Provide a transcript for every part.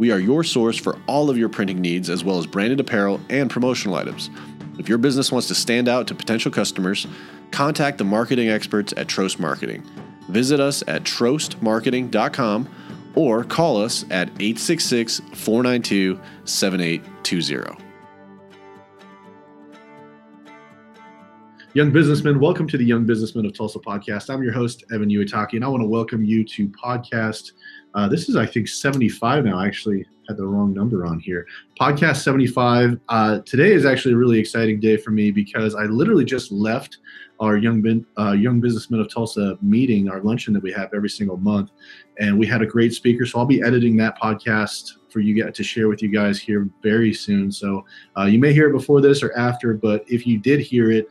we are your source for all of your printing needs, as well as branded apparel and promotional items. If your business wants to stand out to potential customers, contact the marketing experts at Trost Marketing. Visit us at trostmarketing.com or call us at 866 492 7820. Young businessmen, welcome to the Young Businessmen of Tulsa podcast. I'm your host, Evan Uitaki, and I want to welcome you to podcast uh, this is, I think, 75 now. I actually had the wrong number on here. Podcast 75. Uh, today is actually a really exciting day for me because I literally just left our young bin, uh, young businessmen of Tulsa meeting, our luncheon that we have every single month, and we had a great speaker. So I'll be editing that podcast for you to share with you guys here very soon. So uh, you may hear it before this or after, but if you did hear it,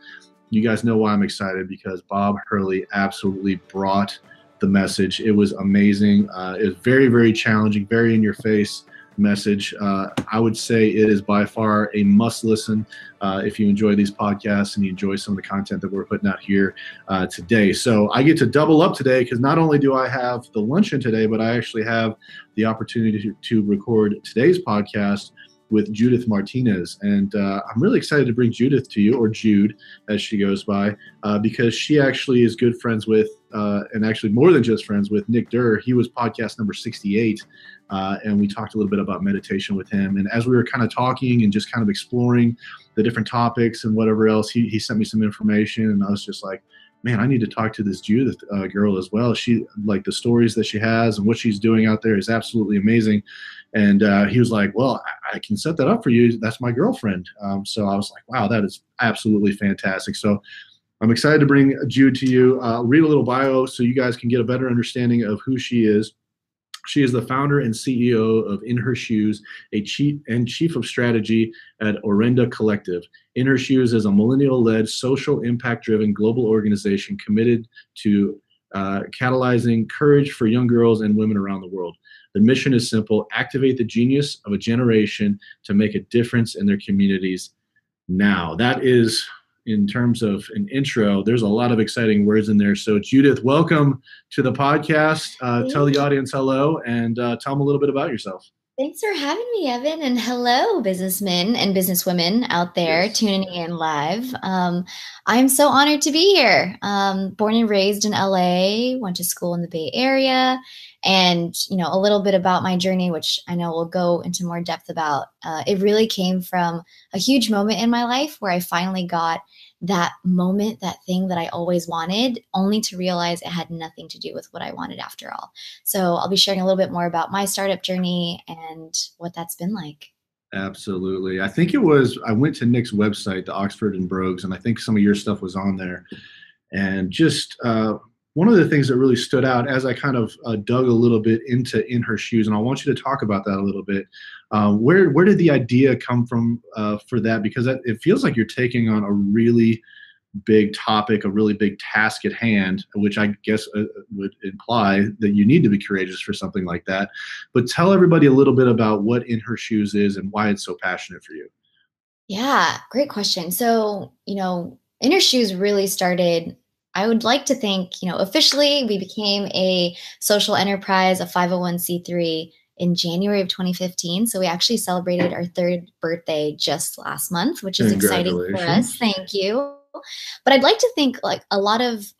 you guys know why I'm excited because Bob Hurley absolutely brought the message. It was amazing. Uh, it was very, very challenging, very in your face message. Uh, I would say it is by far a must listen uh, if you enjoy these podcasts and you enjoy some of the content that we're putting out here uh, today. So I get to double up today because not only do I have the luncheon today, but I actually have the opportunity to, to record today's podcast with Judith Martinez. And uh, I'm really excited to bring Judith to you, or Jude as she goes by, uh, because she actually is good friends with, uh, and actually more than just friends with Nick Durr. He was podcast number 68. Uh, and we talked a little bit about meditation with him. And as we were kind of talking and just kind of exploring the different topics and whatever else, he, he sent me some information. And I was just like, man, I need to talk to this Judith uh, girl as well. She like the stories that she has and what she's doing out there is absolutely amazing. And uh, he was like, well, I, I, can set that up for you. That's my girlfriend. Um, so I was like, wow, that is absolutely fantastic. So I'm excited to bring Jude to you. Uh, read a little bio so you guys can get a better understanding of who she is. She is the founder and CEO of In Her Shoes, a chief and chief of strategy at Orenda Collective. In Her Shoes is a millennial-led, social impact-driven global organization committed to uh, catalyzing courage for young girls and women around the world. The mission is simple: activate the genius of a generation to make a difference in their communities. Now, that is in terms of an intro, there's a lot of exciting words in there. So, Judith, welcome to the podcast. Uh, tell the audience hello and uh, tell them a little bit about yourself. Thanks for having me, Evan. And hello, businessmen and businesswomen out there yes. tuning in live. Um, I'm so honored to be here. Um, born and raised in LA, went to school in the Bay Area, and you know a little bit about my journey, which I know we'll go into more depth about. Uh, it really came from a huge moment in my life where I finally got that moment, that thing that I always wanted, only to realize it had nothing to do with what I wanted after all. So I'll be sharing a little bit more about my startup journey and what that's been like. Absolutely. I think it was, I went to Nick's website, the Oxford and Brogues, and I think some of your stuff was on there. And just uh, one of the things that really stood out as I kind of uh, dug a little bit into In Her Shoes, and I want you to talk about that a little bit. Uh, where where did the idea come from uh, for that? Because it feels like you're taking on a really big topic, a really big task at hand, which I guess uh, would imply that you need to be courageous for something like that. But tell everybody a little bit about what In Her Shoes is and why it's so passionate for you. Yeah, great question. So, you know, In Her Shoes really started I would like to think, you know, officially we became a social enterprise, a 501c3 in January of 2015. So we actually celebrated our third birthday just last month, which is exciting for us. Thank you. But I'd like to think like a lot of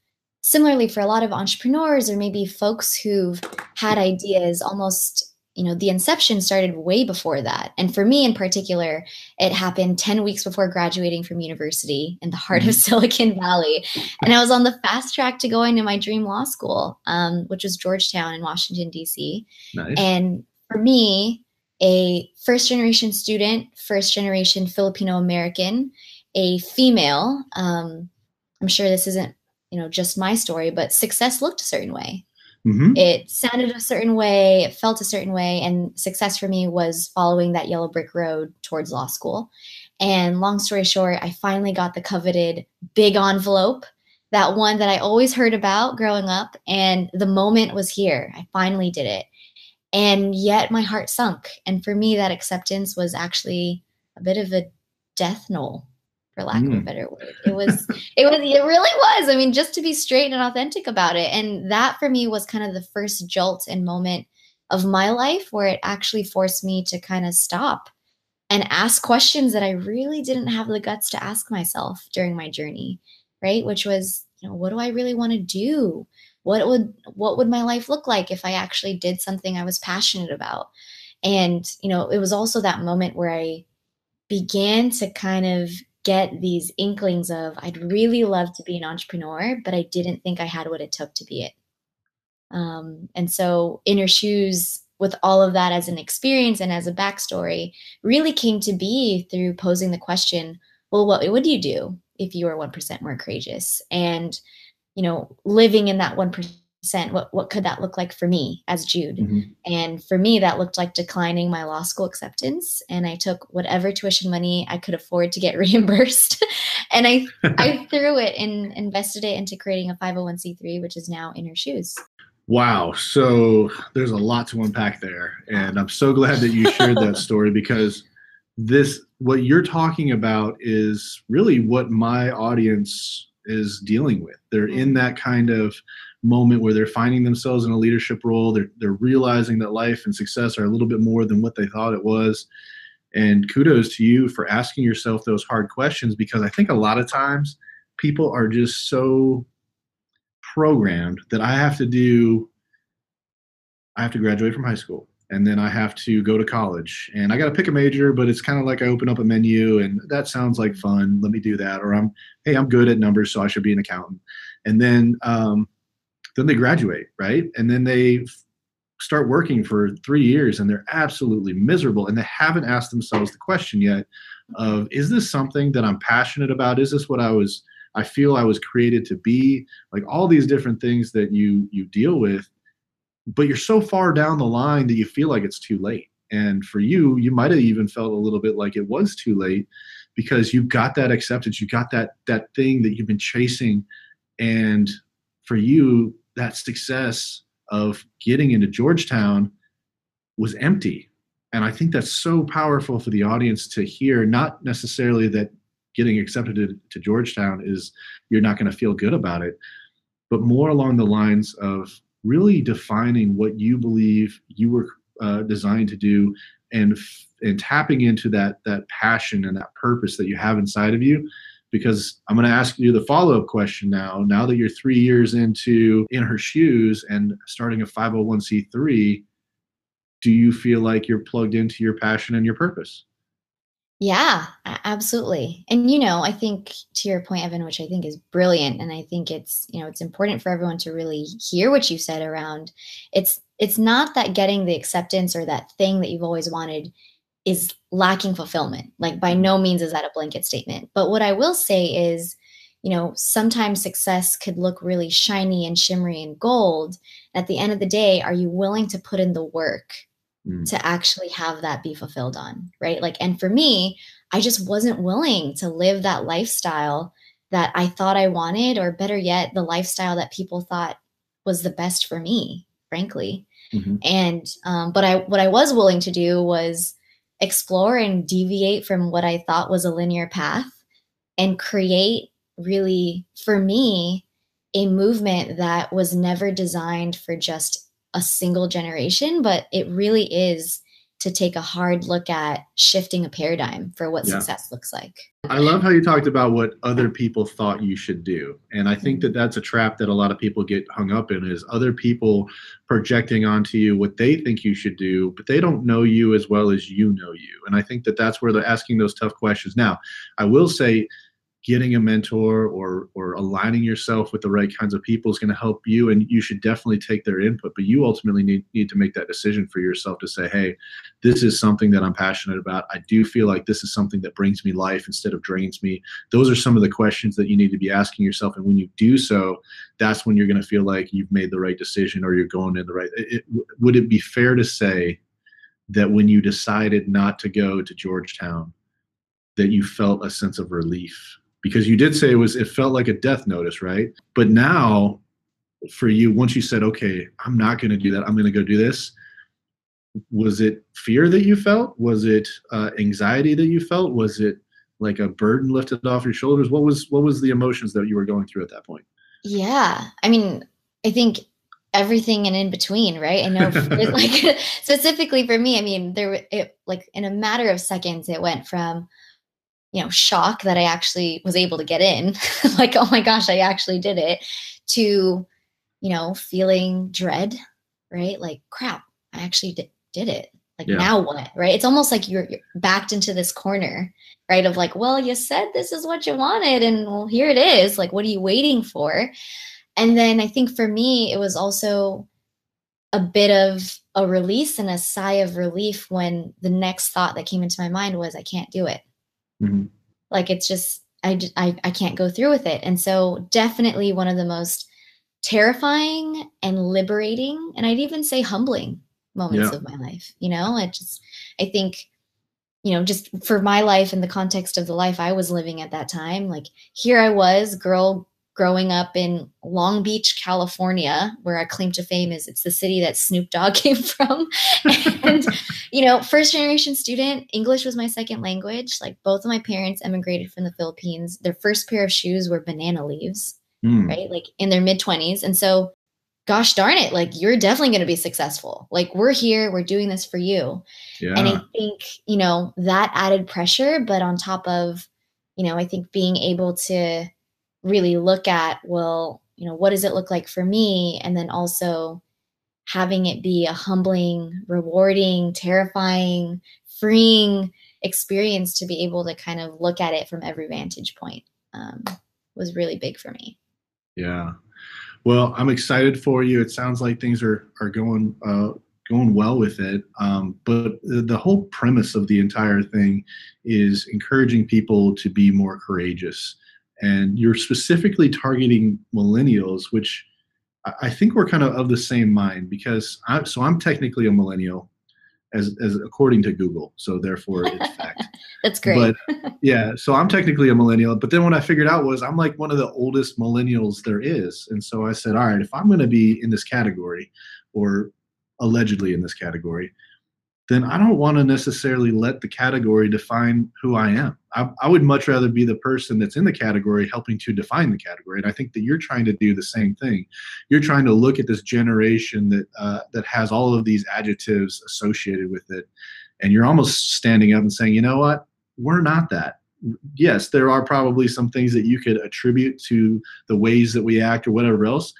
similarly for a lot of entrepreneurs or maybe folks who've had ideas almost you know the inception started way before that and for me in particular it happened 10 weeks before graduating from university in the heart of mm-hmm. silicon valley and i was on the fast track to going to my dream law school um, which was georgetown in washington d.c nice. and for me a first generation student first generation filipino american a female um, i'm sure this isn't you know just my story but success looked a certain way Mm-hmm. It sounded a certain way, it felt a certain way, and success for me was following that yellow brick road towards law school. And long story short, I finally got the coveted big envelope, that one that I always heard about growing up. And the moment was here. I finally did it. And yet my heart sunk. And for me, that acceptance was actually a bit of a death knell for lack mm. of a mm. better word. It was, it was, it really was. I mean, just to be straight and authentic about it. And that for me was kind of the first jolt and moment of my life where it actually forced me to kind of stop and ask questions that I really didn't have the guts to ask myself during my journey, right? Which was, you know, what do I really want to do? What would what would my life look like if I actually did something I was passionate about? And, you know, it was also that moment where I began to kind of get these inklings of I'd really love to be an entrepreneur, but I didn't think I had what it took to be it. Um, and so, In Her Shoes, with all of that as an experience and as a backstory, really came to be through posing the question well, what would you do if you were 1% more courageous? And, you know, living in that 1% what what could that look like for me as Jude? Mm-hmm. And for me, that looked like declining my law school acceptance, and I took whatever tuition money I could afford to get reimbursed, and I I threw it and invested it into creating a 501c3, which is now In Her Shoes. Wow. So there's a lot to unpack there. And I'm so glad that you shared that story because this, what you're talking about is really what my audience is dealing with. They're in mm-hmm. that kind of moment where they're finding themselves in a leadership role. They're, they're realizing that life and success are a little bit more than what they thought it was. And kudos to you for asking yourself those hard questions because I think a lot of times people are just so programmed that I have to do, I have to graduate from high school and then I have to go to college and I got to pick a major, but it's kind of like I open up a menu and that sounds like fun. Let me do that. Or I'm, hey, I'm good at numbers, so I should be an accountant. And then, um, then they graduate, right? And then they start working for three years and they're absolutely miserable and they haven't asked themselves the question yet of is this something that I'm passionate about? Is this what I was I feel I was created to be? Like all these different things that you you deal with, but you're so far down the line that you feel like it's too late. And for you, you might have even felt a little bit like it was too late because you got that acceptance, you got that that thing that you've been chasing and for you that success of getting into Georgetown was empty. And I think that's so powerful for the audience to hear, not necessarily that getting accepted to, to Georgetown is you're not going to feel good about it, but more along the lines of really defining what you believe you were uh, designed to do and and tapping into that that passion and that purpose that you have inside of you because I'm going to ask you the follow up question now. Now that you're three years into In Her Shoes and starting a 501c3, do you feel like you're plugged into your passion and your purpose? Yeah, absolutely. And you know, I think to your point, Evan, which I think is brilliant, and I think it's you know it's important for everyone to really hear what you said around. It's it's not that getting the acceptance or that thing that you've always wanted is lacking fulfillment. Like by no means is that a blanket statement. But what I will say is, you know, sometimes success could look really shiny and shimmery and gold. At the end of the day, are you willing to put in the work mm. to actually have that be fulfilled on? Right. Like, and for me, I just wasn't willing to live that lifestyle that I thought I wanted, or better yet, the lifestyle that people thought was the best for me, frankly. Mm-hmm. And um, but I what I was willing to do was explore and deviate from what I thought was a linear path and create really, for me, a movement that was never designed for just a single generation, but it really is to take a hard look at shifting a paradigm for what yeah. success looks like. I love how you talked about what other people thought you should do. And I think that that's a trap that a lot of people get hung up in is other people projecting onto you what they think you should do, but they don't know you as well as you know you. And I think that that's where they're asking those tough questions. Now, I will say getting a mentor or or aligning yourself with the right kinds of people is going to help you and you should definitely take their input but you ultimately need, need to make that decision for yourself to say hey this is something that i'm passionate about. I do feel like this is something that brings me life instead of drains me. Those are some of the questions that you need to be asking yourself and when you do so that's when you're going to feel like you've made the right decision or you're going in the right it, would it be fair to say that when you decided not to go to georgetown that you felt a sense of relief because you did say it was it felt like a death notice right? But now for you once you said okay i'm not going to do that i'm going to go do this was it fear that you felt? Was it uh, anxiety that you felt? Was it like a burden lifted off your shoulders? What was what was the emotions that you were going through at that point? Yeah i mean i think everything and in between right? I know like specifically for me i mean there it like in a matter of seconds it went from you know shock that i actually was able to get in. Like oh my gosh i actually did it to you know feeling dread right? Like crap i actually did, did it. Like yeah. now what right? It's almost like you're, you're backed into this corner right? Of like well you said this is what you wanted and well here it is. Like what are you waiting for? And then i think for me it was also a bit of a release and a sigh of relief when the next thought that came into my mind was i can't do it mm-hmm. like it's just I, I i can't go through with it and so definitely one of the most terrifying and liberating and i'd even say humbling moments yeah. of my life you know i just i think you know just for my life in the context of the life i was living at that time like here i was girl growing up in long beach california where our claim to fame is it's the city that snoop dogg came from and you know first generation student english was my second language like both of my parents emigrated from the philippines their first pair of shoes were banana leaves mm. right like in their mid 20s and so gosh darn it, like you're definitely going to be successful. Like we're here, we're doing this for you. Yeah. And I think, you know, that added pressure, but on top of, you know, I think being able to really look at, well, you know, what does it look like for me? And then also having it be a humbling, rewarding, terrifying, freeing experience to be able to kind of look at it from every vantage point um, was really big for me. Yeah, well, I'm excited for you. It sounds like things are are going uh, going well with it. Um, but the whole premise of the entire thing is encouraging people to be more courageous. And you're specifically targeting millennials, which I think we're kind of of the same mind because I, so I'm technically a millennial as, as according to Google. So therefore it's fact. That's great. But yeah, so I'm technically a millennial. But then what I figured out was I'm like one of the oldest millennials there is. And so I said, all right, if I'm going to be in this category or allegedly in this category, then I don't want to necessarily let the category define who I am. I, I, would much rather be the person that's in the category helping to define the category. And I think that you're trying to do the same thing. You're trying to look at this generation that uh, that has all of these adjectives associated with it, and you're almost standing up and saying, you know what, we're not that. Yes, there are probably some things that you could attribute to the ways that we act or whatever else,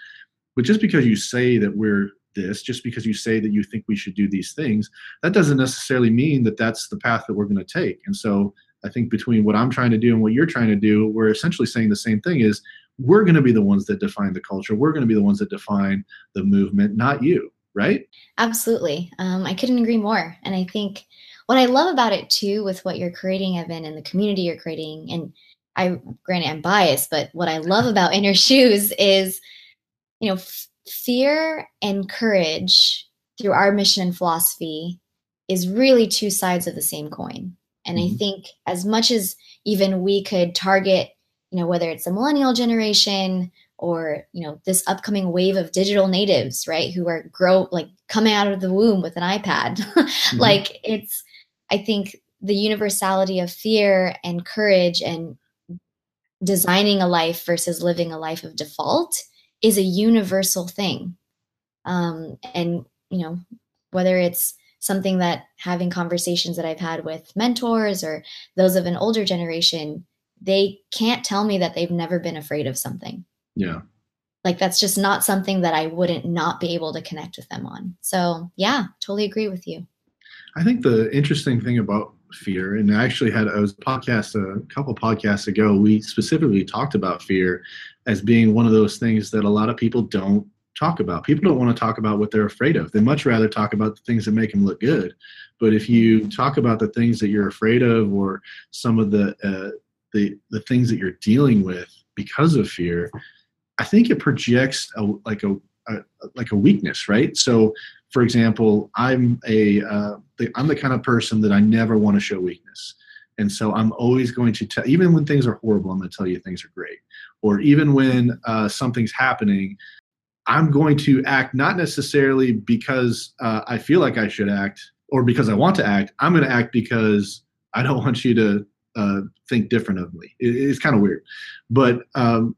but just because you say that we're this just because you say that you think we should do these things that doesn't necessarily mean that that's the path that we're going to take. And so i think between what i'm trying to do and what you're trying to do we're essentially saying the same thing is we're going to be the ones that define the culture. We're going to be the ones that define the movement not you right? Absolutely. Um, i couldn't agree more. And i think what i love about it too with what you're creating evan and the community you're creating and i granted i'm biased but what i love about In Her Shoes is you know fear and courage through our mission and philosophy is really two sides of the same coin. And mm-hmm. I think as much as even we could target, you know, whether it's the millennial generation or, you know, this upcoming wave of digital natives, right, who are grow like coming out of the womb with an iPad. mm-hmm. Like it's I think the universality of fear and courage and designing a life versus living a life of default is a universal thing. Um, and, you know, whether it's something that having conversations that I've had with mentors or those of an older generation, they can't tell me that they've never been afraid of something. Yeah. Like that's just not something that I wouldn't not be able to connect with them on. So, yeah, totally agree with you. I think the interesting thing about fear and I actually had a podcast a couple podcasts ago we specifically talked about fear as being one of those things that a lot of people don't talk about. People don't want to talk about what they're afraid of. They much rather talk about the things that make them look good. But if you talk about the things that you're afraid of or some of the uh, the the things that you're dealing with because of fear, I think it projects a, like a, a like a weakness, right? So, for example, I'm a uh, the, I'm the kind of person that I never want to show weakness. And so I'm always going to tell, even when things are horrible, I'm going to tell you things are great. Or even when uh, something's happening, I'm going to act not necessarily because uh, I feel like I should act or because I want to act. I'm going to act because I don't want you to uh, think different of me. It, it's kind of weird. But um,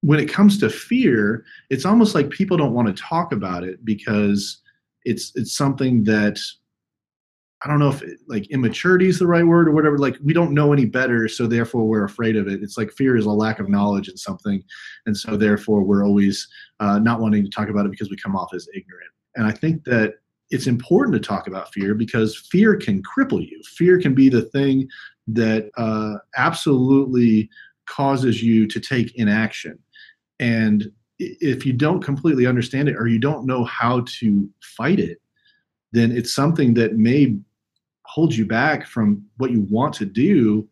when it comes to fear, it's almost like people don't want to talk about it because it's it's something that I don't know if it, like immaturity is the right word or whatever. Like we don't know any better, so therefore we're afraid of it. It's like fear is a lack of knowledge in something, and so therefore we're always uh, not wanting to talk about it because we come off as ignorant. And I think that it's important to talk about fear because fear can cripple you. Fear can be the thing that uh, absolutely causes you to take inaction. And if you don't completely understand it or you don't know how to fight it, then it's something that may hold you back from what you want to do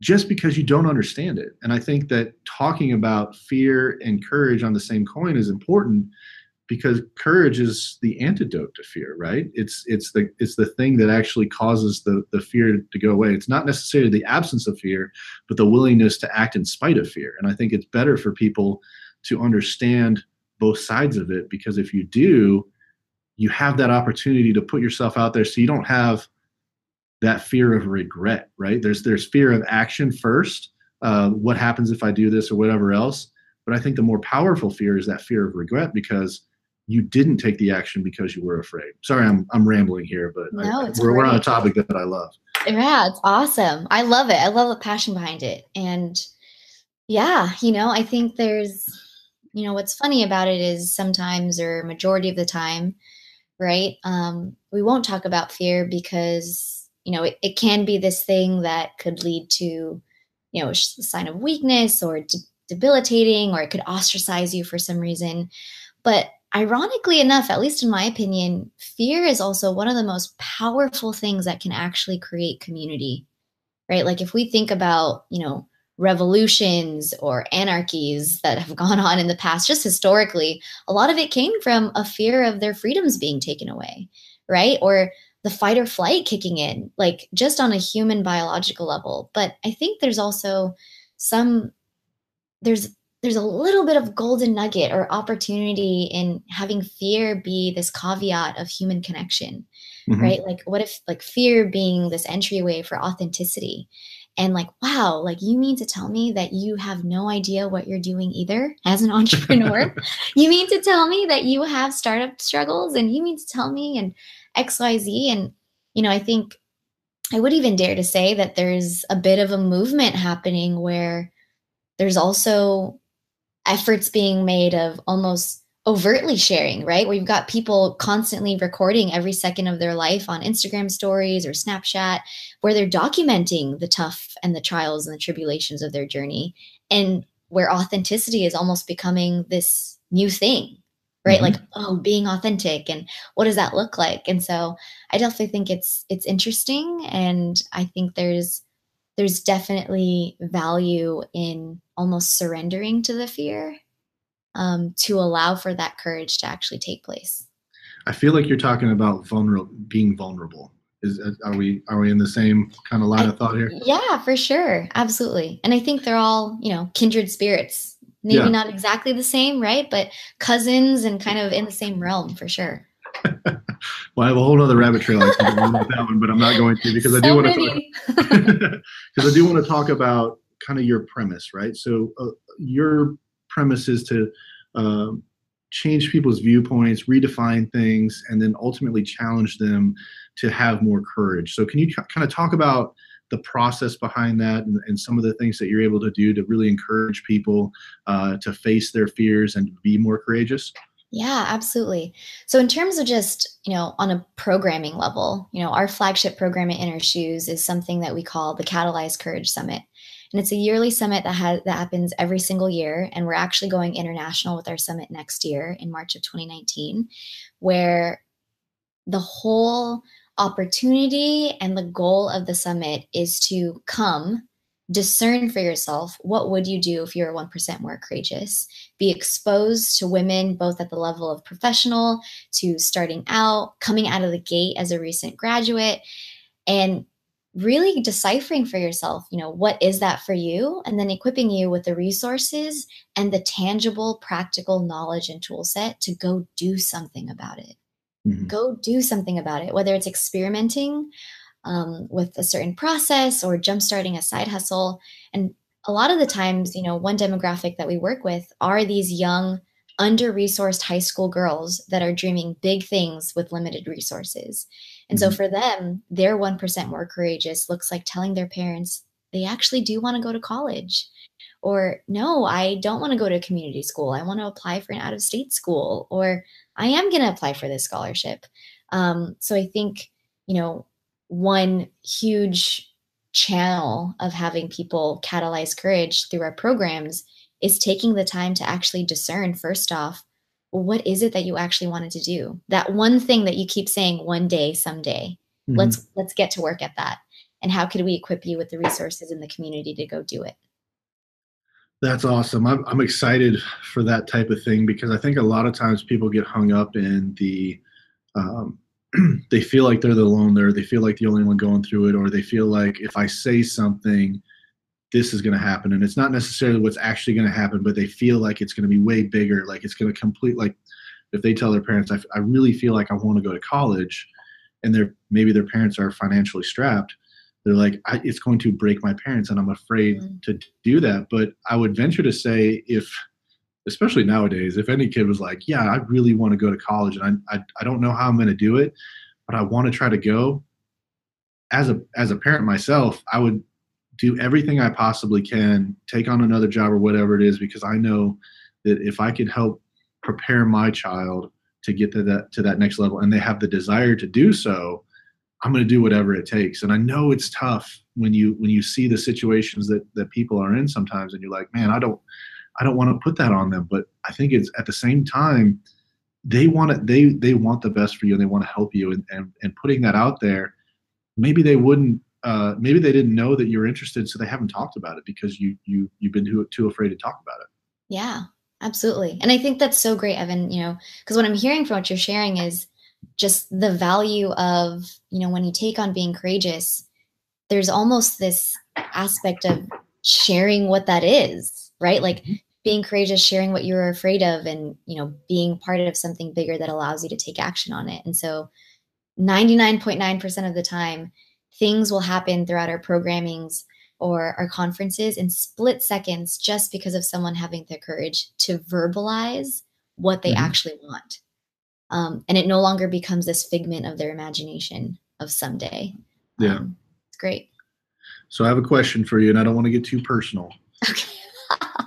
just because you don't understand it. And I think that talking about fear and courage on the same coin is important because courage is the antidote to fear, right? It's it's the it's the thing that actually causes the the fear to go away. It's not necessarily the absence of fear, but the willingness to act in spite of fear. And I think it's better for people to understand both sides of it because if you do, you have that opportunity to put yourself out there so you don't have that fear of regret, right? There's there's fear of action first. Uh, what happens if I do this or whatever else? But I think the more powerful fear is that fear of regret because you didn't take the action because you were afraid. Sorry, I'm I'm rambling here, but no, I, we're, we're on a topic that I love. Yeah, it's awesome. I love it. I love the passion behind it. And yeah, you know, I think there's, you know, what's funny about it is sometimes or majority of the time, right? Um, we won't talk about fear because, you know, it, it can be this thing that could lead to, you know, a sign of weakness or de- debilitating, or it could ostracize you for some reason. But ironically enough, at least in my opinion, fear is also one of the most powerful things that can actually create community, right? Like if we think about, you know, revolutions or anarchies that have gone on in the past, just historically, a lot of it came from a fear of their freedoms being taken away, right? Or the fight or flight kicking in, like just on a human biological level. But I think there's also some, there's there's a little bit of golden nugget or opportunity in having fear be this caveat of human connection mm-hmm. right like what if like fear being this entryway for authenticity and like wow like you mean to tell me that you have no idea what you're doing either as an entrepreneur you mean to tell me that you have startup struggles and you mean to tell me and xyz and you know i think i would even dare to say that there's a bit of a movement happening where there's also efforts being made of almost overtly sharing, right? Where you've got people constantly recording every second of their life on Instagram stories or Snapchat, where they're documenting the tough and the trials and the tribulations of their journey, and where authenticity is almost becoming this new thing, right? Mm-hmm. Like, oh, being authentic and what does that look like? And so I definitely think it's it's interesting and I think there's there's definitely value in almost surrendering to the fear um, to allow for that courage to actually take place. I feel like you're talking about vulnerable, being vulnerable. Is are we are we in the same kind of line I, of thought here? Yeah, for sure, absolutely. And I think they're all you know kindred spirits. Maybe yeah. not exactly the same, right? But cousins and kind of in the same realm for sure. well, I have a whole other rabbit trail I can go on with that one, but I'm not going to because so I do want to because I do want to talk about kind of your premise, right? So uh, your premise is to um, change people's viewpoints, redefine things, and then ultimately challenge them to have more courage. So can you kind of talk about the process behind that and, and, some of the things that you're able to do to really encourage people uh, to face their fears and be more courageous? Yeah, absolutely. So, in terms of just, you know, on a programming level, you know, our flagship program at In Her Shoes is something that we call the Catalyze Courage Summit. And it's a yearly summit that has that happens every single year. And we're actually going international with our summit next year in March of 2019, where the whole opportunity and the goal of the summit is to come discern for yourself what would you do if you were 1% more courageous be exposed to women both at the level of professional to starting out coming out of the gate as a recent graduate and really deciphering for yourself, you know, what is that for you? And then equipping you with the resources and the tangible, practical knowledge and tool set to go do something about it. Mm-hmm. Go do something about it, whether it's experimenting um, with a certain process or jumpstarting a side hustle. And a lot of the times, you know, one demographic that we work with are these young, under resourced high school girls that are dreaming big things with limited resources. And mm-hmm. so for them, their 1% more courageous looks like telling their parents they actually do want to go to college. Or, no, I don't want to go to a community school. I want to apply for an out of state school. Or, I am going to apply for this scholarship. Um, so I think, you know, one huge channel of having people catalyze courage through our programs is taking the time to actually discern first off what is it that you actually wanted to do that one thing that you keep saying one day someday mm-hmm. let's let's get to work at that and how could we equip you with the resources in the community to go do it that's awesome i'm, I'm excited for that type of thing because i think a lot of times people get hung up in the um, they feel like they're the lone there. They feel like the only one going through it, or they feel like if I say something, this is going to happen. And it's not necessarily what's actually going to happen, but they feel like it's going to be way bigger. Like it's going to complete, like if they tell their parents, I, I really feel like I want to go to college, and they're maybe their parents are financially strapped. They're like, it's going to break my parents, and I'm afraid mm-hmm. to do that. But I would venture to say, if especially nowadays, if any kid was like, "Yeah, I really want to go to college, and I I, I don't know how I'm going to do it, but I want to try to go," as a as a parent myself, I would do everything I possibly can, take on another job or whatever it is, because I know that if I can help prepare my child to get to that to that next level, and they have the desire to do so, I'm going to do whatever it takes. And I know it's tough when you when you see the situations that that people are in sometimes, and you're like, man, I don't I don't want to put that on them, but I think it's at the same time they want it. They they want the best for you and they want to help you. And and, and putting that out there, maybe they wouldn't. Uh, maybe they didn't know that you're interested, so they haven't talked about it because you you you've been too too afraid to talk about it. Yeah, absolutely. And I think that's so great, Evan. You know, because what I'm hearing from what you're sharing is just the value of you know when you take on being courageous. There's almost this aspect of sharing what that is, right? Like mm-hmm being courageous sharing what you're afraid of and you know being part of something bigger that allows you to take action on it and so 99.9% of the time things will happen throughout our programmings or our conferences in split seconds just because of someone having the courage to verbalize what they mm-hmm. actually want um, and it no longer becomes this figment of their imagination of someday yeah um, it's great so i have a question for you and i don't want to get too personal okay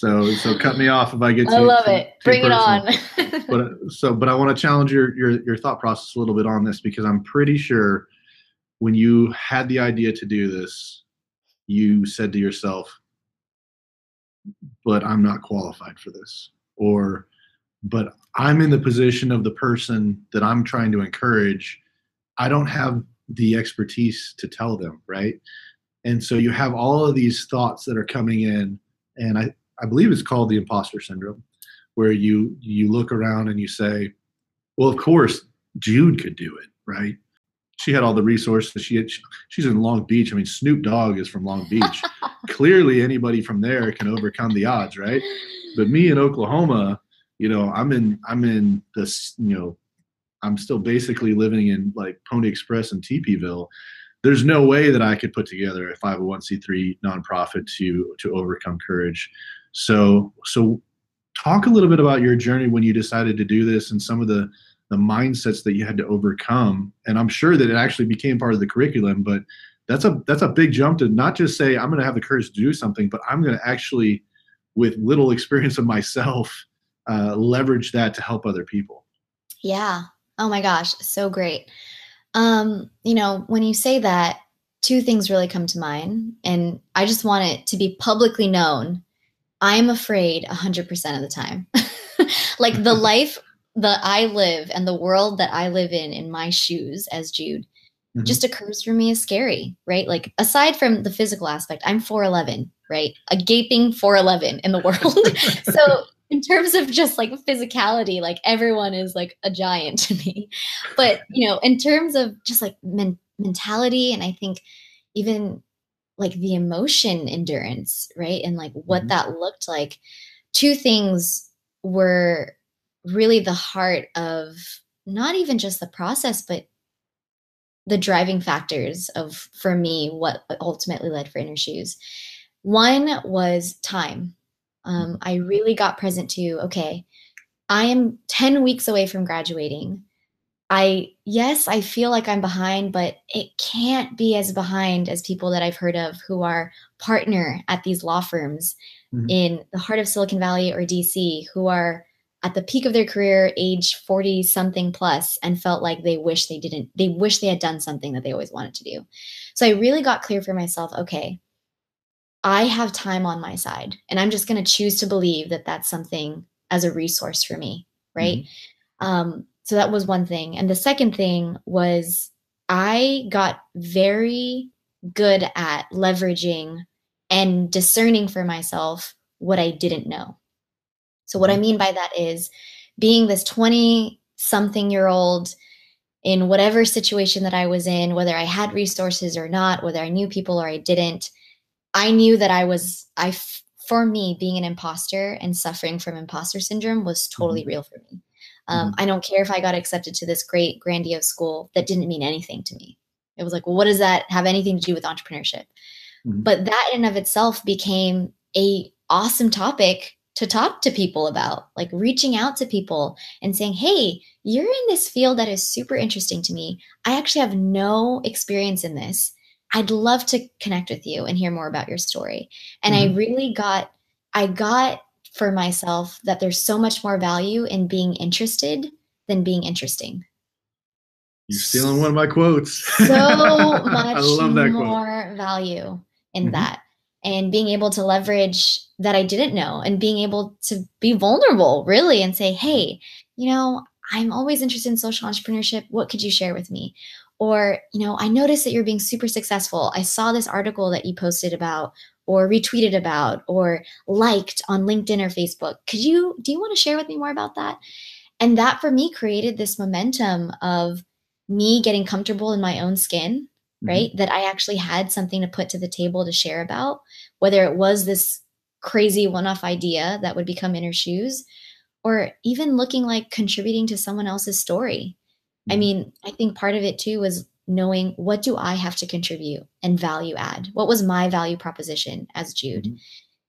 so so cut me off if I get too. I love too, it. Too Bring personal. it on. but so but I want to challenge your, your your thought process a little bit on this because I'm pretty sure when you had the idea to do this, you said to yourself, "But I'm not qualified for this," or "But I'm in the position of the person that I'm trying to encourage. I don't have the expertise to tell them, right?" And so you have all of these thoughts that are coming in, and I I believe it's called the imposter syndrome, where you you look around and you say, well, of course Jude could do it, right? She had all the resources. She had, she's in Long Beach. I mean, Snoop Dogg is from Long Beach. Clearly, anybody from there can overcome the odds, right? But me in Oklahoma, you know, I'm in I'm in this, you know, I'm still basically living in like Pony Express and Teepeeville there's no way that I could put together a 501c3 nonprofit to to overcome courage. So so talk a little bit about your journey when you decided to do this and some of the the mindsets that you had to overcome. And I'm sure that it actually became part of the curriculum, but that's a that's a big jump to not just say I'm going to have the courage to do something, but I'm going to actually, with little experience of myself, uh, leverage that to help other people. Yeah. Oh my gosh, so great. Um, you know, when you say that, two things really come to mind, and I just want it to be publicly known I'm afraid 100% of the time. like the life that I live and the world that I live in, in my shoes as Jude, mm-hmm. just occurs for me as scary, right? Like, aside from the physical aspect, I'm 4'11, right? A gaping 4'11 in the world. so, in terms of just like physicality, like everyone is like a giant to me. But, you know, in terms of just like men- mentality and I think even like the emotion endurance, right? And like what mm-hmm. that looked like. Two things were really the heart of not even just the process, but the driving factors of for me what ultimately led for In Her Shoes. One was time. Um, I really got present to okay, I am 10 weeks away from graduating. I, yes, I feel like I'm behind, but it can't be as behind as people that I've heard of who are partner at these law firms mm-hmm. in the heart of Silicon Valley or DC who are at the peak of their career, age 40 something plus, and felt like they wish they didn't, they wish they had done something that they always wanted to do. So I really got clear for myself okay, I have time on my side, and I'm just going to choose to believe that that's something as a resource for me. Right. Mm-hmm. Um, so that was one thing. And the second thing was I got very good at leveraging and discerning for myself what I didn't know. So, what I mm-hmm. mean by that is being this 20 something year old in whatever situation that I was in, whether I had resources or not, whether I knew people or I didn't, I knew that I was, I, for me, being an imposter and suffering from imposter syndrome was totally mm-hmm. real for me. Um, mm-hmm. I don't care if I got accepted to this great, grandiose school. That didn't mean anything to me. It was like, well, what does that have anything to do with entrepreneurship? Mm-hmm. But that in of itself became a awesome topic to talk to people about, like reaching out to people and saying, hey, you're in this field that is super interesting to me. I actually have no experience in this. I'd love to connect with you and hear more about your story. And mm-hmm. I really got, I got for myself that there's so much more value in being interested than being interesting. You're stealing one of my quotes. So much I love that more quote. value in mm-hmm. that. And being able to leverage that I didn't know and being able to be vulnerable, really, and say, hey, you know, I'm always interested in social entrepreneurship. What could you share with me? Or, you know, I noticed that you're being super successful. I saw this article that you posted about or retweeted about or liked on LinkedIn or Facebook. Could you do you want to share with me more about that? And that for me created this momentum of me getting comfortable in my own skin, mm-hmm. right? That I actually had something to put to the table to share about, whether it was this crazy one-off idea that would become In Her Shoes or even looking like contributing to someone else's story. I mm-hmm. mean, I think part of it too was knowing what do I have to contribute and value add? What was my value proposition as Jude? Mm-hmm.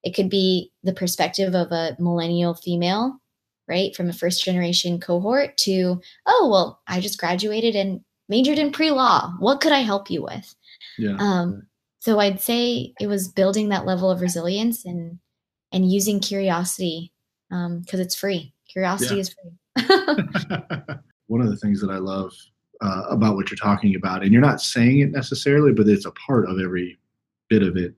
It could be the perspective of a millennial female, right? From a first generation cohort to, oh, well, I just graduated and majored in pre law. What could I help you with? Yeah. Um, so I'd say it was building that level of resilience and and using curiosity because um, it's free. Curiosity yeah. is free. One of the things that I love uh, about what you're talking about and you're not saying it necessarily but it's a part of every bit of it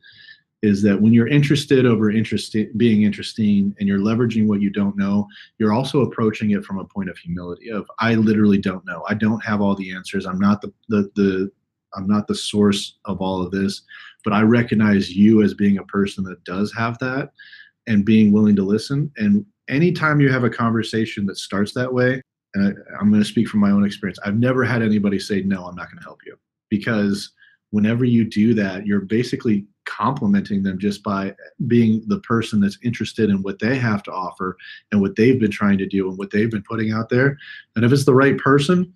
is that when you're interested over interested being interesting and you're leveraging what you don't know you're also approaching it from a point of humility of i literally don't know. I don't have all the answers. I'm not the the, the i'm not the source of all of this but i recognize you as being a person that does have that and being willing to listen. And anytime you have a conversation that starts that way and I, I'm going to speak from my own experience. I've never had anybody say, no, I'm not going to help you. Because whenever you do that, you're basically complimenting them just by being the person that's interested in what they have to offer and what they've been trying to do and what they've been putting out there. And if it's the right person,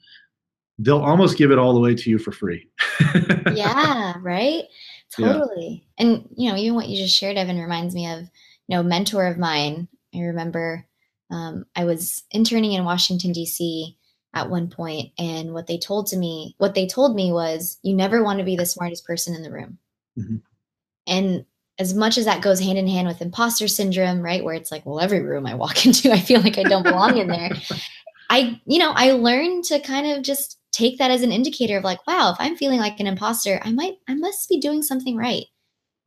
they'll almost give it all the way to you for free. yeah, right? Totally. Yeah. And you know, even what you just shared, Evan, reminds me of, you know, mentor of mine. I remember um, I was interning in Washington D.C. at one point, and what they told to me, what they told me was, you never want to be the smartest person in the room. Mm-hmm. And as much as that goes hand in hand with imposter syndrome, right, where it's like, well, every room I walk into, I feel like I don't belong in there. I, you know, I learned to kind of just take that as an indicator of like, wow, if I'm feeling like an imposter, I might, I must be doing something right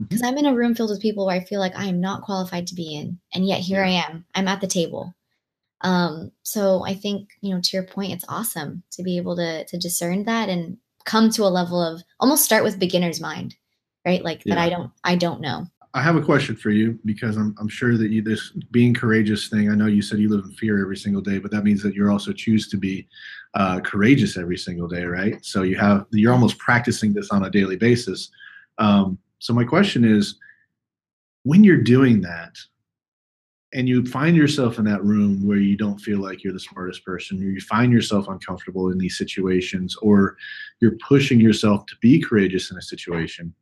because I'm in a room filled with people where I feel like I am not qualified to be in, and yet here I am. I'm at the table. Um, so I think you know, to your point, it's awesome to be able to to discern that and come to a level of almost start with beginner's mind, right? Like yeah. that I don't I don't know. I have a question for you because I'm I'm sure that you this being courageous thing. I know you said you live in fear every single day, but that means that you also choose to be uh, courageous every single day, right? So you have you're almost practicing this on a daily basis. Um, so my question is, when you're doing that, and you find yourself in that room where you don't feel like you're the smartest person, or you find yourself uncomfortable in these situations, or you're pushing yourself to be courageous in a situation.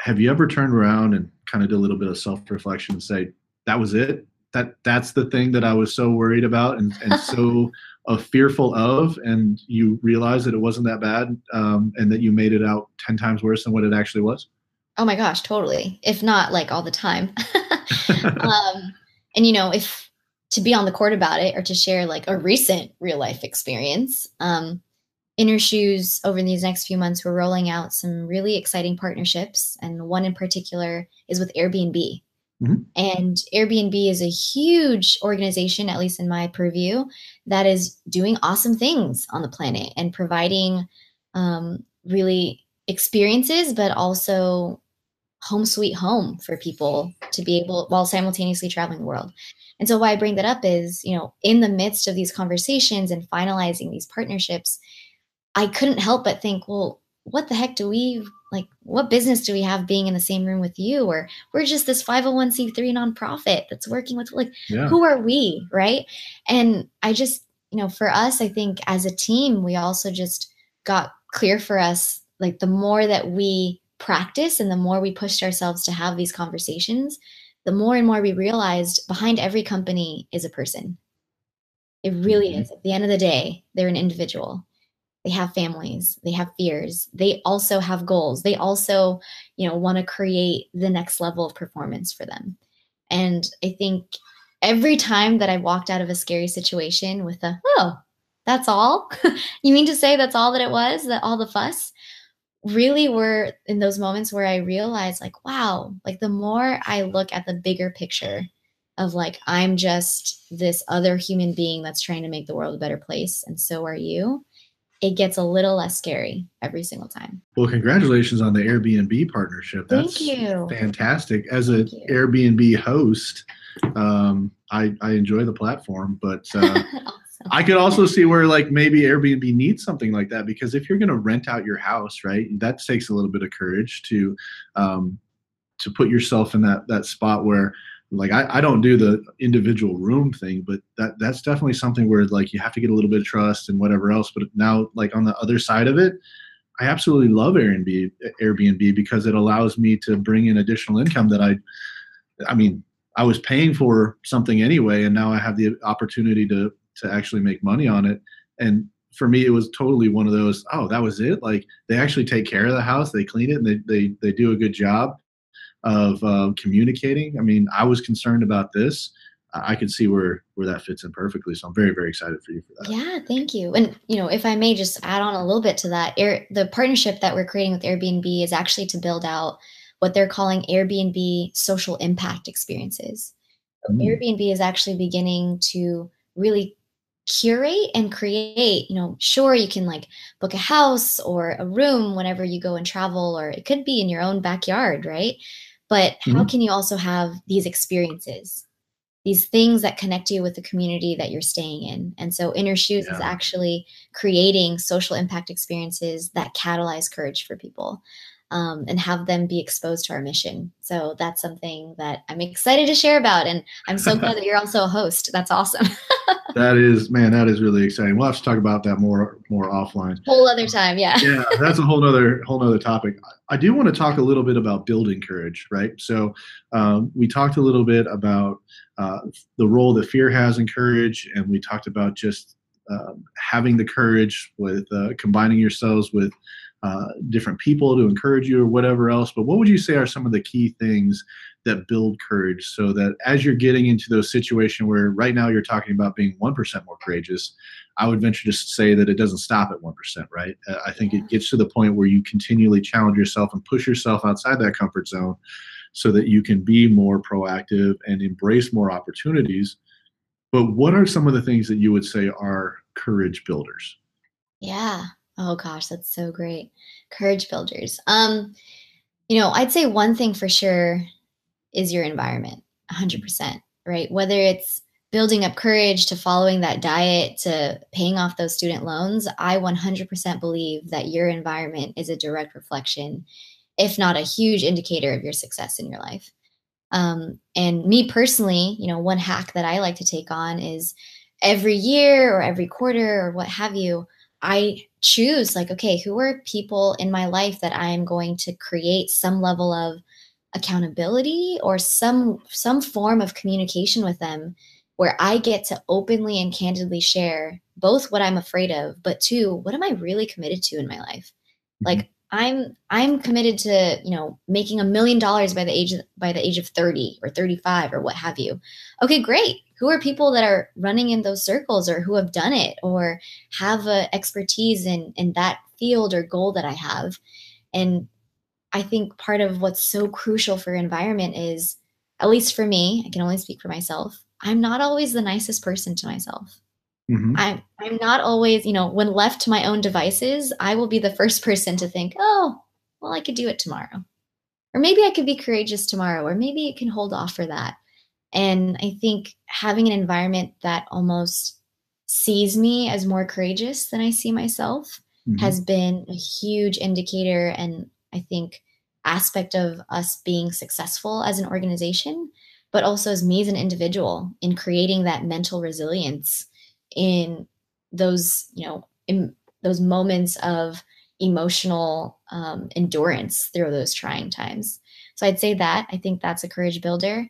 Have you ever turned around and kind of did a little bit of self-reflection and say, that was it? That that's the thing that I was so worried about and, and so uh, fearful of, and you realize that it wasn't that bad, um, and that you made it out ten times worse than what it actually was. Oh my gosh, totally. If not like all the time. um, and you know, if to be on the court about it or to share like a recent real life experience, um, In Her Shoes over these next few months, we're rolling out some really exciting partnerships. And one in particular is with Airbnb. Mm-hmm. And Airbnb is a huge organization, at least in my purview, that is doing awesome things on the planet and providing um, really experiences, but also home sweet home for people to be able while simultaneously traveling the world. And so why I bring that up is, you know, in the midst of these conversations and finalizing these partnerships, I couldn't help but think, well, what the heck do we like what business do we have being in the same room with you or we're just this 501c3 nonprofit that's working with like yeah. who are we, right? And I just, you know, for us, I think as a team, we also just got clear for us like the more that we practice and the more we pushed ourselves to have these conversations, the more and more we realized behind every company is a person. It really mm-hmm. is. At the end of the day, they're an individual. They have families, they have fears, they also have goals. They also, you know, want to create the next level of performance for them. And I think every time that I walked out of a scary situation with a, oh, that's all? you mean to say that's all that it was? That all the fuss? really were in those moments where I realized, like, wow, like the more I look at the bigger picture of like, I'm just this other human being that's trying to make the world a better place, and so are you, it gets a little less scary every single time. Well, congratulations on the Airbnb partnership. That's Thank you. fantastic. As an Airbnb host, um, I, I enjoy the platform, but uh, I could also see where like maybe Airbnb needs something like that because if you're going to rent out your house, right, that takes a little bit of courage to um, to put yourself in that that spot where like I, I don't do the individual room thing, but that that's definitely something where like you have to get a little bit of trust and whatever else. But now like on the other side of it, I absolutely love Airbnb Airbnb because it allows me to bring in additional income that I I mean I was paying for something anyway, and now I have the opportunity to to actually make money on it. And for me, it was totally one of those. Oh, that was it. Like they actually take care of the house, they clean it, and they they they do a good job of uh, communicating. I mean, I was concerned about this. I can see where where that fits in perfectly. So I'm very very excited for you for that. Yeah, thank you. And you know, if I may just add on a little bit to that, Air, the partnership that we're creating with Airbnb is actually to build out what they're calling Airbnb social impact experiences. Mm. Airbnb is actually beginning to really curate and create you know sure you can like book a house or a room whenever you go and travel or it could be in your own backyard right but mm-hmm. how can you also have these experiences these things that connect you with the community that you're staying in and so In Her Shoes yeah. is actually creating social impact experiences that catalyze courage for people um, and have them be exposed to our mission. So that's something that I'm excited to share about. And I'm so glad that you're also a host. That's awesome. that is, man, that is really exciting. We'll have to talk about that more, more offline. Whole other time. Yeah. yeah. That's a whole nother, whole nother topic. I do want to talk a little bit about building courage, right? So um, we talked a little bit about uh, the role that fear has in courage. And we talked about just uh, having the courage with uh, combining yourselves with uh, different people to encourage you or whatever else. But what would you say are some of the key things that build courage so that as you're getting into those situations where right now you're talking about being 1% more courageous, I would venture to say that it doesn't stop at 1%, right? Uh, I think it gets to the point where you continually challenge yourself and push yourself outside that comfort zone so that you can be more proactive and embrace more opportunities. But what are some of the things that you would say are courage builders? Yeah. Oh gosh, that's so great. Courage builders. Um, you know, I'd say one thing for sure is your environment, 100%, right? Whether it's building up courage to following that diet to paying off those student loans, I 100% believe that your environment is a direct reflection, if not a huge indicator of your success in your life. Um, and me personally, you know, one hack that I like to take on is every year or every quarter or what have you, I choose like, okay, who are people in my life that I am going to create some level of accountability or some some form of communication with them where I get to openly and candidly share both what I'm afraid of, but two, what am I really committed to in my life? Mm-hmm. Like I'm I'm committed to, you know, making a million dollars by the age of, by the age of 30 or 35 or what have you. Okay, great. Who are people that are running in those circles or who have done it or have a expertise in in that field or goal that I have? And I think part of what's so crucial for environment is at least for me, I can only speak for myself. I'm not always the nicest person to myself. Mm-hmm. I'm I'm not always, you know, when left to my own devices, I will be the first person to think, "Oh, well, I could do it tomorrow." Or maybe I could be courageous tomorrow, or maybe it can hold off for that. And I think having an environment that almost sees me as more courageous than I see myself mm-hmm. has been a huge indicator and I think aspect of us being successful as an organization, but also as me as an individual in creating that mental resilience in those you know in those moments of emotional um, endurance through those trying times. So i'd say that. I think that's a courage builder.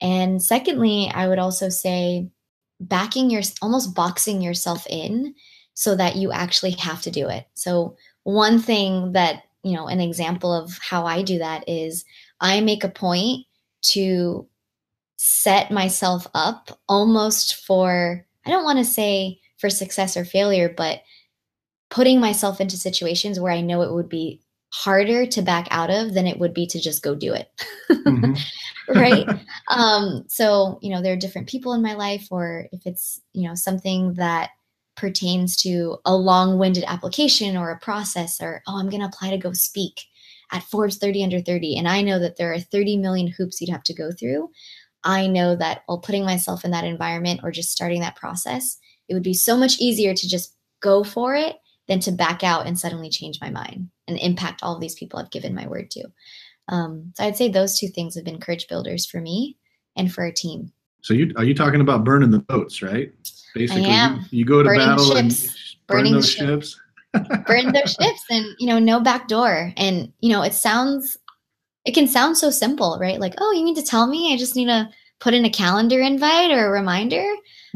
And secondly i would also say backing your almost boxing yourself in so that you actually have to do it. So one thing that you know an example of how i do that is i make a point to set myself up almost for I don't want to say for success or failure, but putting myself into situations where I know it would be harder to back out of than it would be to just go do it. mm-hmm. right. Um, so, you know, there are different people in my life, or if it's, you know, something that pertains to a long winded application or a process, or, oh, I'm going to apply to go speak at Forbes 30 under 30. And I know that there are 30 million hoops you'd have to go through. I know that while putting myself in that environment or just starting that process, it would be so much easier to just go for it than to back out and suddenly change my mind and impact all of these people I've given my word to. Um, so I'd say those two things have been courage builders for me and for our team. So you are you talking about burning the boats, right? Basically, you, you, go to burning battle ships, and burn burning those ships. burn those ships and you know no back door and you know it sounds it can sound so simple, right? Like, oh, you need to tell me I just need to put in a calendar invite or a reminder?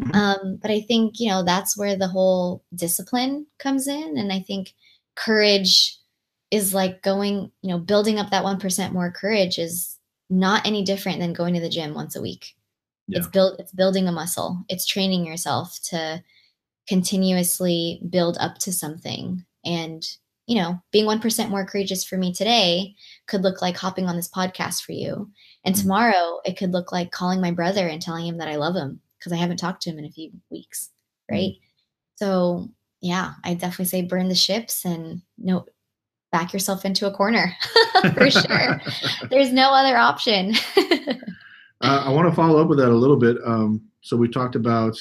Mm-hmm. Um, but I think, you know, that's where the whole discipline comes in. And I think courage is like going, you know, building up that 1% more courage is not any different than going to the gym once a week. Yeah. It's built it's building a muscle. It's training yourself to continuously build up to something and you know, being 1% more courageous for me today could look like hopping on this podcast for you. And mm-hmm. tomorrow it could look like calling my brother and telling him that I love him because I haven't talked to him in a few weeks. Right. Mm-hmm. So, yeah, I definitely say burn the ships and no, back yourself into a corner for sure. There's no other option. uh, I want to follow up with that a little bit. Um, so, we talked about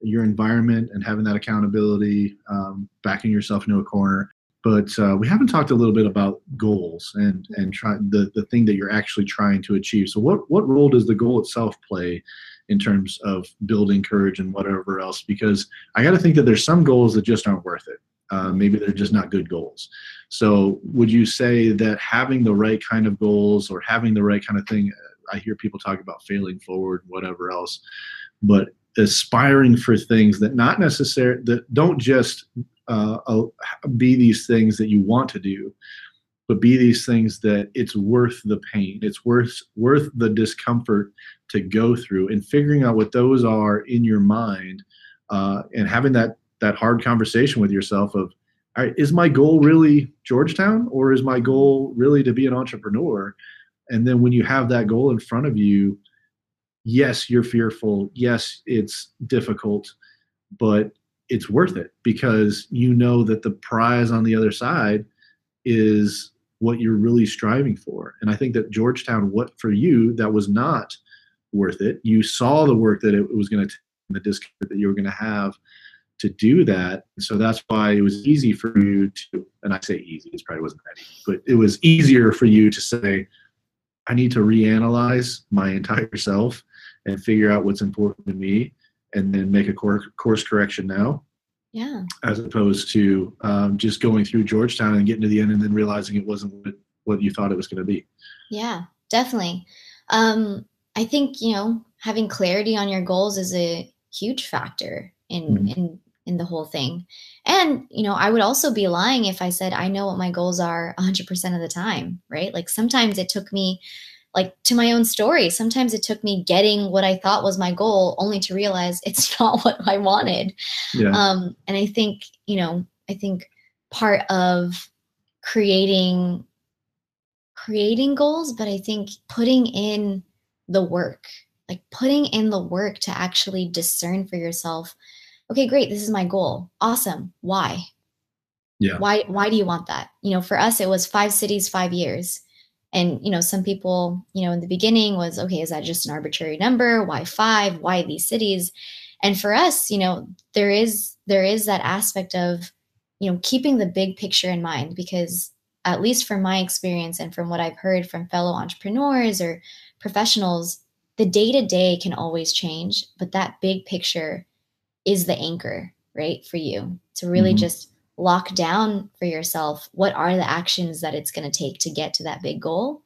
your environment and having that accountability, um, backing yourself into a corner but uh, we haven't talked a little bit about goals and and try the, the thing that you're actually trying to achieve. So what what role does the goal itself play in terms of building courage and whatever else? Because i got to think that there's some goals that just aren't worth it. Uh, maybe they're just not good goals. So would you say that having the right kind of goals or having the right kind of thing i hear people talk about failing forward whatever else but aspiring for things that not necessarily that don't just uh, be these things that you want to do but be these things that it's worth the pain. It's worth worth the discomfort to go through and figuring out what those are in your mind uh, and having that that hard conversation with yourself of is my goal really georgetown or is my goal really to be an entrepreneur? And then when you have that goal in front of you yes you're fearful. Yes it's difficult but it's worth it because you know that the prize on the other side is what you're really striving for. And I think that Georgetown, what for you, that was not worth it. You saw the work that it was going to the discomfort that you were going to have to do that. So that's why it was easy for you to, and I say easy, it probably wasn't that easy, but it was easier for you to say, I need to reanalyze my entire self and figure out what's important to me and then make a course correction now. Yeah. As opposed to um, just going through Georgetown and getting to the end and then realizing it wasn't what, what you thought it was going to be. Yeah, definitely. Um, I think, you know, having clarity on your goals is a huge factor in, mm-hmm. in in the whole thing. And, you know, I would also be lying if I said I know what my goals are 100% of the time, right? Like sometimes it took me like to my own story. Sometimes it took me getting what I thought was my goal only to realize it's not what I wanted. Yeah. Um and I think, you know, I think part of creating creating goals, but I think putting in the work, like putting in the work to actually discern for yourself okay, great, this is my goal. Awesome. Why? Yeah. Why why do you want that? You know, for us it was 5 cities, 5 years. And you know, some people, you know, in the beginning was okay, is that just an arbitrary number? Why 5? Why these cities? And for us, you know, there is there is that aspect of you know, keeping the big picture in mind because at least from my experience and from what I've heard from fellow entrepreneurs or professionals, the day to day can always change, but that big picture is the anchor, right? For you to really mm-hmm. just lock down for yourself what are the actions that it's going to take to get to that big goal.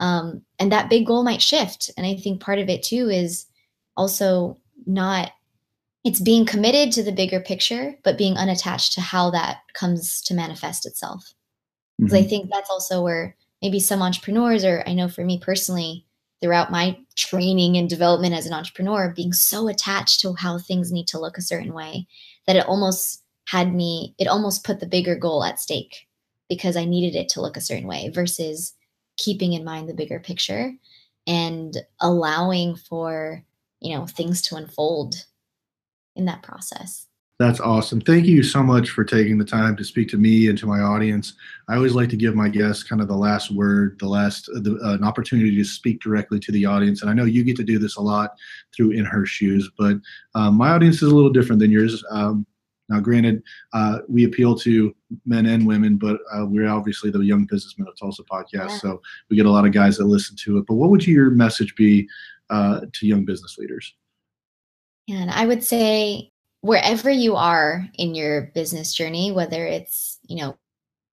Um, and that big goal might shift. And I think part of it too is also not it's being committed to the bigger picture, but being unattached to how that comes to manifest itself. Because mm-hmm. I think that's also where maybe some entrepreneurs, or I know for me personally, throughout my training and development as an entrepreneur being so attached to how things need to look a certain way that it almost had me it almost put the bigger goal at stake because I needed it to look a certain way versus keeping in mind the bigger picture and allowing for you know things to unfold in that process that's awesome. Thank you so much for taking the time to speak to me and to my audience. I always like to give my guests kind of the last word, the last uh, the, uh, an opportunity to speak directly to the audience. And I know you get to do this a lot through In Her Shoes, but um, my audience is a little different than yours. Um, now, granted, uh, we appeal to men and women, but uh, we're obviously the Young Businessmen of Tulsa podcast, yeah. so we get a lot of guys that listen to it. But what would your message be uh, to young business leaders? And I would say wherever you are in your business journey, whether it's, you know,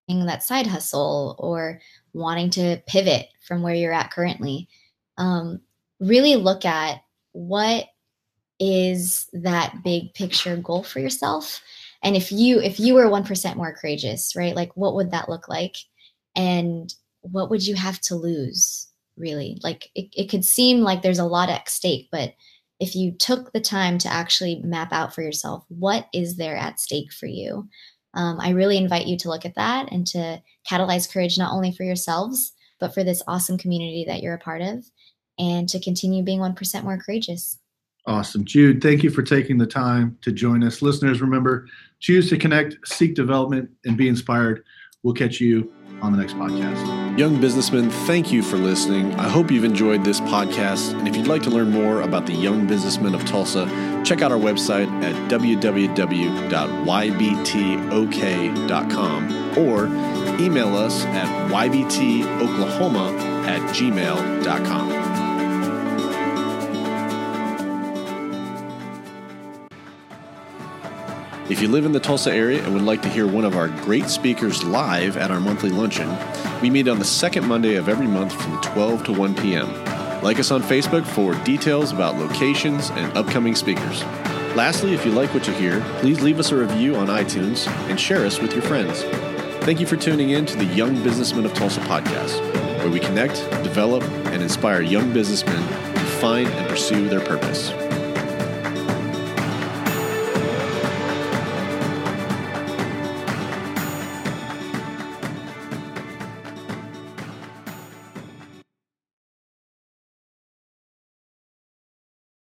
that side hustle or wanting to pivot from where you're at currently, um, really look at what is that big picture goal for yourself. And if you if you were 1% more courageous right like what would that look like? And what would you have to lose really? Like it, it could seem like there's a lot at stake but if you took the time to actually map out for yourself what is there at stake for you? Um, i really invite you to look at that and to catalyze courage not only for yourselves but for this awesome community that you're a part of and to continue being 1% more courageous awesome jude thank you for taking the time to join us listeners remember choose to connect seek development and be inspired we'll catch you on the next podcast. Young businessmen, thank you for listening. I hope you've enjoyed this podcast. And if you'd like to learn more about the young businessmen of Tulsa, check out our website at www.ybtok.com or email us at ybtoklahoma at gmail.com. If you live in the Tulsa area and would like to hear one of our great speakers live at our monthly luncheon, we meet on the second Monday of every month from 12 to 1 p.m. Like us on Facebook for details about locations and upcoming speakers. Lastly, if you like what you hear, please leave us a review on iTunes and share us with your friends. Thank you for tuning in to the Young Businessmen of Tulsa podcast, where we connect, develop, and inspire young businessmen to find and pursue their purpose.